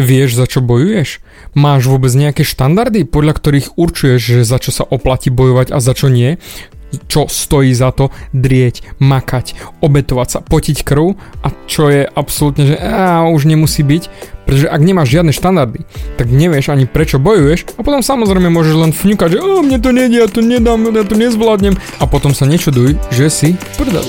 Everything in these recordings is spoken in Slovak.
Vieš, za čo bojuješ? Máš vôbec nejaké štandardy, podľa ktorých určuješ, že za čo sa oplatí bojovať a za čo nie? Čo stojí za to drieť, makať, obetovať sa, potiť krv a čo je absolútne, že á, už nemusí byť, pretože ak nemáš žiadne štandardy, tak nevieš ani prečo bojuješ a potom samozrejme môžeš len fňukať, že mne to nejde, ja to nedám, ja to nezvládnem a potom sa nečuduj, že si prdeli.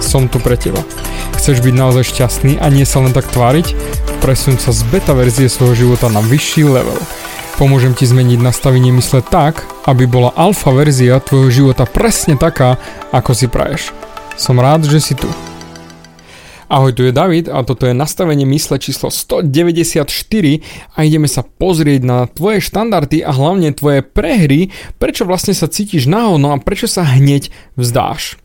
som tu pre teba. Chceš byť naozaj šťastný a nie sa len tak tváriť? Presun sa z beta verzie svojho života na vyšší level. Pomôžem ti zmeniť nastavenie mysle tak, aby bola alfa verzia tvojho života presne taká, ako si praješ. Som rád, že si tu. Ahoj, tu je David a toto je nastavenie mysle číslo 194 a ideme sa pozrieť na tvoje štandardy a hlavne tvoje prehry, prečo vlastne sa cítiš náhodno a prečo sa hneď vzdáš.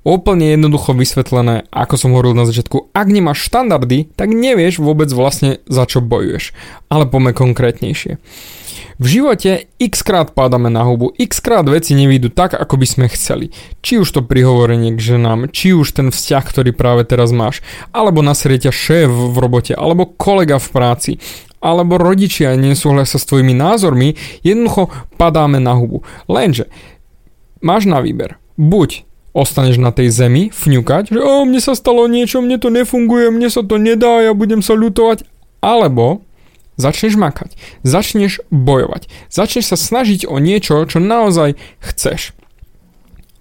Úplne jednoducho vysvetlené, ako som hovoril na začiatku, ak nemáš štandardy, tak nevieš vôbec vlastne za čo bojuješ. Ale poďme konkrétnejšie. V živote x krát pádame na hubu, x krát veci nevídu tak, ako by sme chceli. Či už to prihovorenie k ženám, či už ten vzťah, ktorý práve teraz máš, alebo na ťa šéf v robote, alebo kolega v práci, alebo rodičia nesúhlasia s tvojimi názormi, jednoducho padáme na hubu. Lenže máš na výber. Buď ostaneš na tej zemi, fňukať, že o, mne sa stalo niečo, mne to nefunguje, mne sa to nedá, ja budem sa ľutovať, alebo začneš makať, začneš bojovať, začneš sa snažiť o niečo, čo naozaj chceš.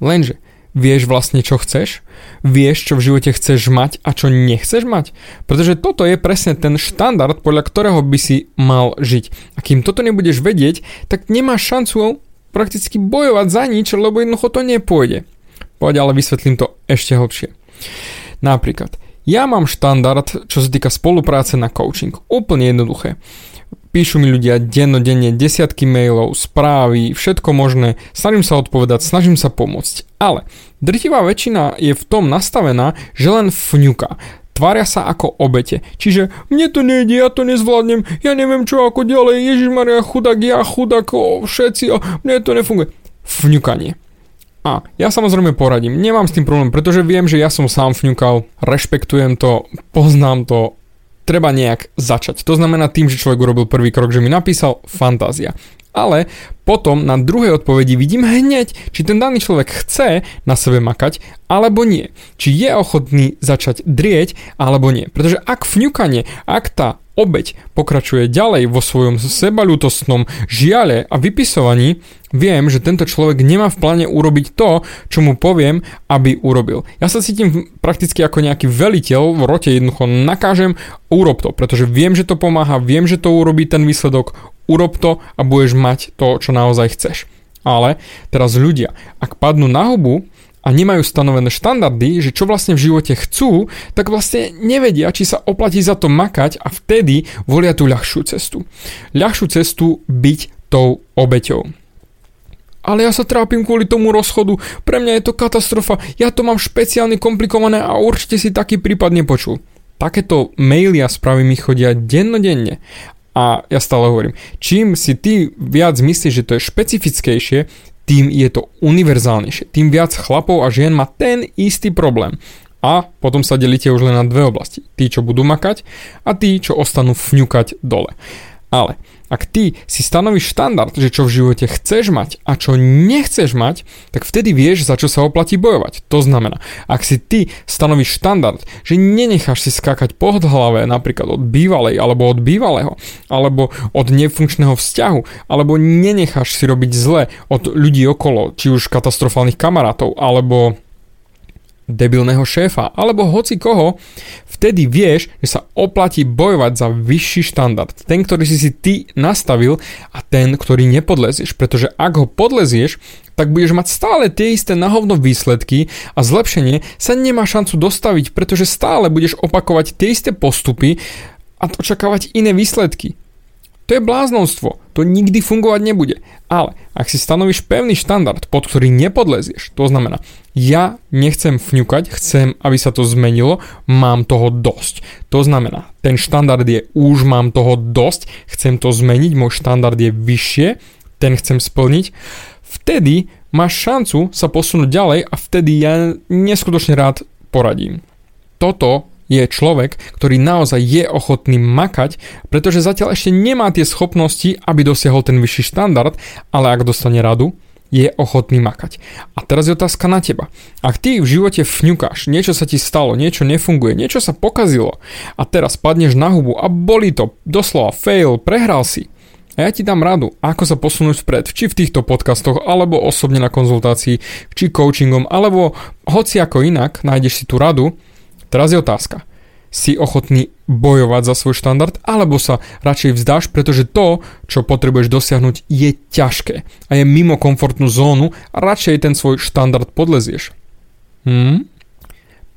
Lenže vieš vlastne, čo chceš, vieš, čo v živote chceš mať a čo nechceš mať. Pretože toto je presne ten štandard, podľa ktorého by si mal žiť. A kým toto nebudeš vedieť, tak nemáš šancu prakticky bojovať za nič, lebo jednoducho to nepôjde. Poď, ale vysvetlím to ešte hlbšie. Napríklad, ja mám štandard, čo sa týka spolupráce na coaching. Úplne jednoduché. Píšu mi ľudia dennodenne desiatky mailov, správy, všetko možné. Snažím sa odpovedať, snažím sa pomôcť. Ale drtivá väčšina je v tom nastavená, že len fňuka tvária sa ako obete. Čiže mne to nejde, ja to nezvládnem, ja neviem čo ako ďalej, Ježiš Maria, chudák, ja chudák, všetci, mne to nefunguje. Fňukanie. A ja samozrejme poradím, nemám s tým problém, pretože viem, že ja som sám fňukal, rešpektujem to, poznám to, treba nejak začať. To znamená tým, že človek urobil prvý krok, že mi napísal fantázia. Ale potom na druhej odpovedi vidím hneď, či ten daný človek chce na sebe makať, alebo nie. Či je ochotný začať drieť, alebo nie. Pretože ak fňukanie, ak tá obeď pokračuje ďalej vo svojom sebalútostnom žiale a vypisovaní, viem, že tento človek nemá v pláne urobiť to, čo mu poviem, aby urobil. Ja sa cítim prakticky ako nejaký veliteľ v rote, jednoducho nakážem, urob to, pretože viem, že to pomáha, viem, že to urobí ten výsledok, urob to a budeš mať to, čo naozaj chceš. Ale teraz ľudia, ak padnú na hubu, a nemajú stanovené štandardy, že čo vlastne v živote chcú, tak vlastne nevedia, či sa oplatí za to makať a vtedy volia tú ľahšiu cestu. Ľahšiu cestu byť tou obeťou. Ale ja sa trápim kvôli tomu rozchodu, pre mňa je to katastrofa, ja to mám špeciálne komplikované a určite si taký prípad nepočul. Takéto maily a správy mi chodia dennodenne a ja stále hovorím, čím si ty viac myslíš, že to je špecifickejšie, tým je to univerzálnejšie. Tým viac chlapov a žien má ten istý problém. A potom sa delíte už len na dve oblasti. Tí, čo budú makať a tí, čo ostanú fňukať dole. Ale ak ty si stanovíš štandard, že čo v živote chceš mať a čo nechceš mať, tak vtedy vieš, za čo sa oplatí bojovať. To znamená, ak si ty stanovíš štandard, že nenecháš si skákať po hlave napríklad od bývalej alebo od bývalého, alebo od nefunkčného vzťahu, alebo nenecháš si robiť zle od ľudí okolo, či už katastrofálnych kamarátov, alebo debilného šéfa alebo hoci koho, vtedy vieš, že sa oplatí bojovať za vyšší štandard. Ten, ktorý si si ty nastavil a ten, ktorý nepodlezieš. Pretože ak ho podlezieš, tak budeš mať stále tie isté nahovno výsledky a zlepšenie sa nemá šancu dostaviť, pretože stále budeš opakovať tie isté postupy a očakávať iné výsledky. To je bláznovstvo, to nikdy fungovať nebude. Ale ak si stanovíš pevný štandard, pod ktorý nepodlezieš, to znamená, ja nechcem fňukať, chcem, aby sa to zmenilo, mám toho dosť. To znamená, ten štandard je už mám toho dosť, chcem to zmeniť, môj štandard je vyššie, ten chcem splniť, vtedy máš šancu sa posunúť ďalej a vtedy ja neskutočne rád poradím. Toto je človek, ktorý naozaj je ochotný makať, pretože zatiaľ ešte nemá tie schopnosti, aby dosiahol ten vyšší štandard, ale ak dostane radu, je ochotný makať. A teraz je otázka na teba. Ak ty v živote fňukáš, niečo sa ti stalo, niečo nefunguje, niečo sa pokazilo a teraz padneš na hubu a boli to, doslova fail, prehral si, a ja ti dám radu, ako sa posunúť vpred, či v týchto podcastoch, alebo osobne na konzultácii, či coachingom, alebo hoci ako inak, nájdeš si tú radu, Teraz je otázka. Si ochotný bojovať za svoj štandard, alebo sa radšej vzdáš, pretože to, čo potrebuješ dosiahnuť, je ťažké a je mimo komfortnú zónu a radšej ten svoj štandard podlezieš. Hmm?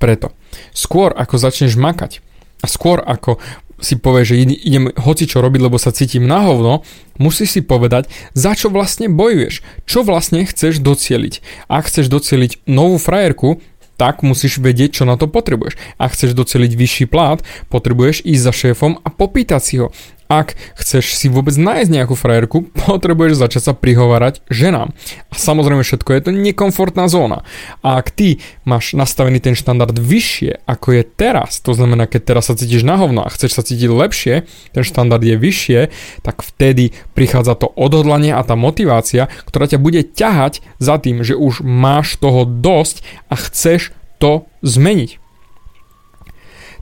Preto, skôr ako začneš makať a skôr ako si povieš, že idem hoci čo robiť, lebo sa cítim na hovno, musíš si povedať, za čo vlastne bojuješ, čo vlastne chceš docieliť. Ak chceš docieliť novú frajerku, tak musíš vedieť, čo na to potrebuješ. Ak chceš doceliť vyšší plát, potrebuješ ísť za šéfom a popýtať si ho. Ak chceš si vôbec nájsť nejakú frajerku, potrebuješ začať sa prihovárať ženám. A samozrejme všetko je to nekomfortná zóna. A ak ty máš nastavený ten štandard vyššie, ako je teraz, to znamená, keď teraz sa cítiš na hovno a chceš sa cítiť lepšie, ten štandard je vyššie, tak vtedy prichádza to odhodlanie a tá motivácia, ktorá ťa bude ťahať za tým, že už máš toho dosť a chceš to zmeniť.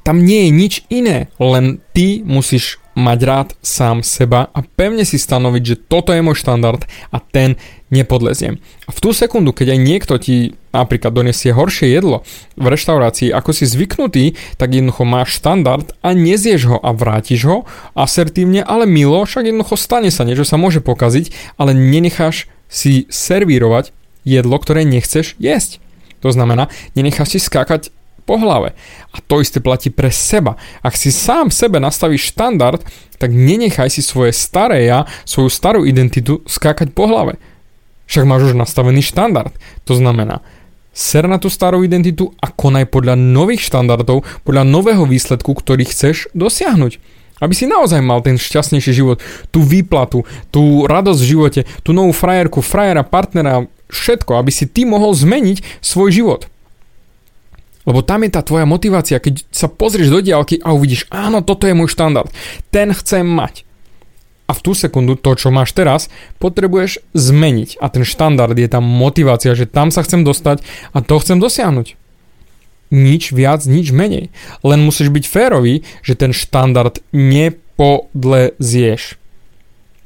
Tam nie je nič iné, len ty musíš mať rád sám seba a pevne si stanoviť, že toto je môj štandard a ten nepodleziem. A v tú sekundu, keď aj niekto ti napríklad donesie horšie jedlo v reštaurácii, ako si zvyknutý, tak jednoducho máš štandard a nezieš ho a vrátiš ho asertívne, ale milo, však jednoducho stane sa, niečo sa môže pokaziť, ale nenecháš si servírovať jedlo, ktoré nechceš jesť. To znamená, nenecháš si skákať po hlave. A to isté platí pre seba. Ak si sám sebe nastavíš štandard, tak nenechaj si svoje staré ja, svoju starú identitu skákať po hlave. Však máš už nastavený štandard. To znamená, ser na tú starú identitu a konaj podľa nových štandardov, podľa nového výsledku, ktorý chceš dosiahnuť. Aby si naozaj mal ten šťastnejší život, tú výplatu, tú radosť v živote, tú novú frajerku, frajera, partnera, všetko, aby si ty mohol zmeniť svoj život. Lebo tam je tá tvoja motivácia, keď sa pozrieš do diálky a uvidíš, áno, toto je môj štandard, ten chcem mať. A v tú sekundu to, čo máš teraz, potrebuješ zmeniť. A ten štandard je tá motivácia, že tam sa chcem dostať a to chcem dosiahnuť. Nič viac, nič menej. Len musíš byť férový, že ten štandard nepodlezieš.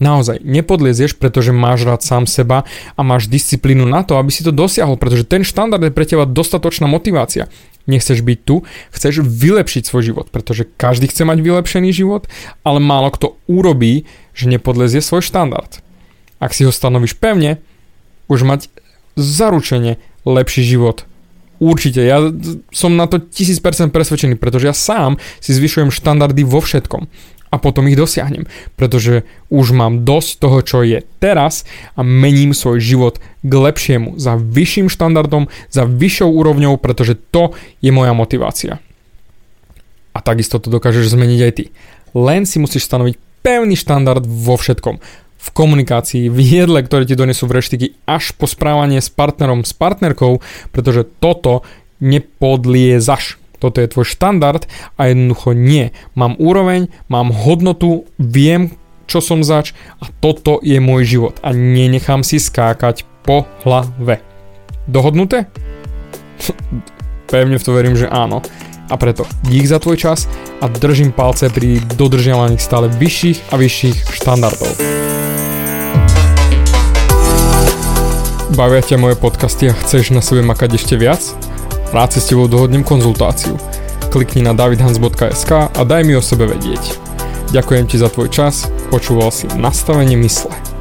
Naozaj, nepodliezieš, pretože máš rád sám seba a máš disciplínu na to, aby si to dosiahol, pretože ten štandard je pre teba dostatočná motivácia. Nechceš byť tu, chceš vylepšiť svoj život, pretože každý chce mať vylepšený život, ale málo kto urobí, že nepodlezie svoj štandard. Ak si ho stanovíš pevne, už mať zaručenie lepší život. Určite, ja som na to 1000% presvedčený, pretože ja sám si zvyšujem štandardy vo všetkom a potom ich dosiahnem. Pretože už mám dosť toho, čo je teraz a mením svoj život k lepšiemu, za vyšším štandardom, za vyššou úrovňou, pretože to je moja motivácia. A takisto to dokážeš zmeniť aj ty. Len si musíš stanoviť pevný štandard vo všetkom. V komunikácii, v jedle, ktoré ti donesú v reštiky, až po správanie s partnerom, s partnerkou, pretože toto nepodliezaš toto je tvoj štandard a jednoducho nie. Mám úroveň, mám hodnotu, viem, čo som zač a toto je môj život a nenechám si skákať po hlave. Dohodnuté? Pevne v to verím, že áno. A preto dík za tvoj čas a držím palce pri dodržiavaní stále vyšších a vyšších štandardov. Bavia ťa moje podcasty a chceš na sebe makať ešte viac? Si s tebou dohodnem konzultáciu. Klikni na davidhans.sk a daj mi o sebe vedieť. Ďakujem ti za tvoj čas, počúval si nastavenie mysle.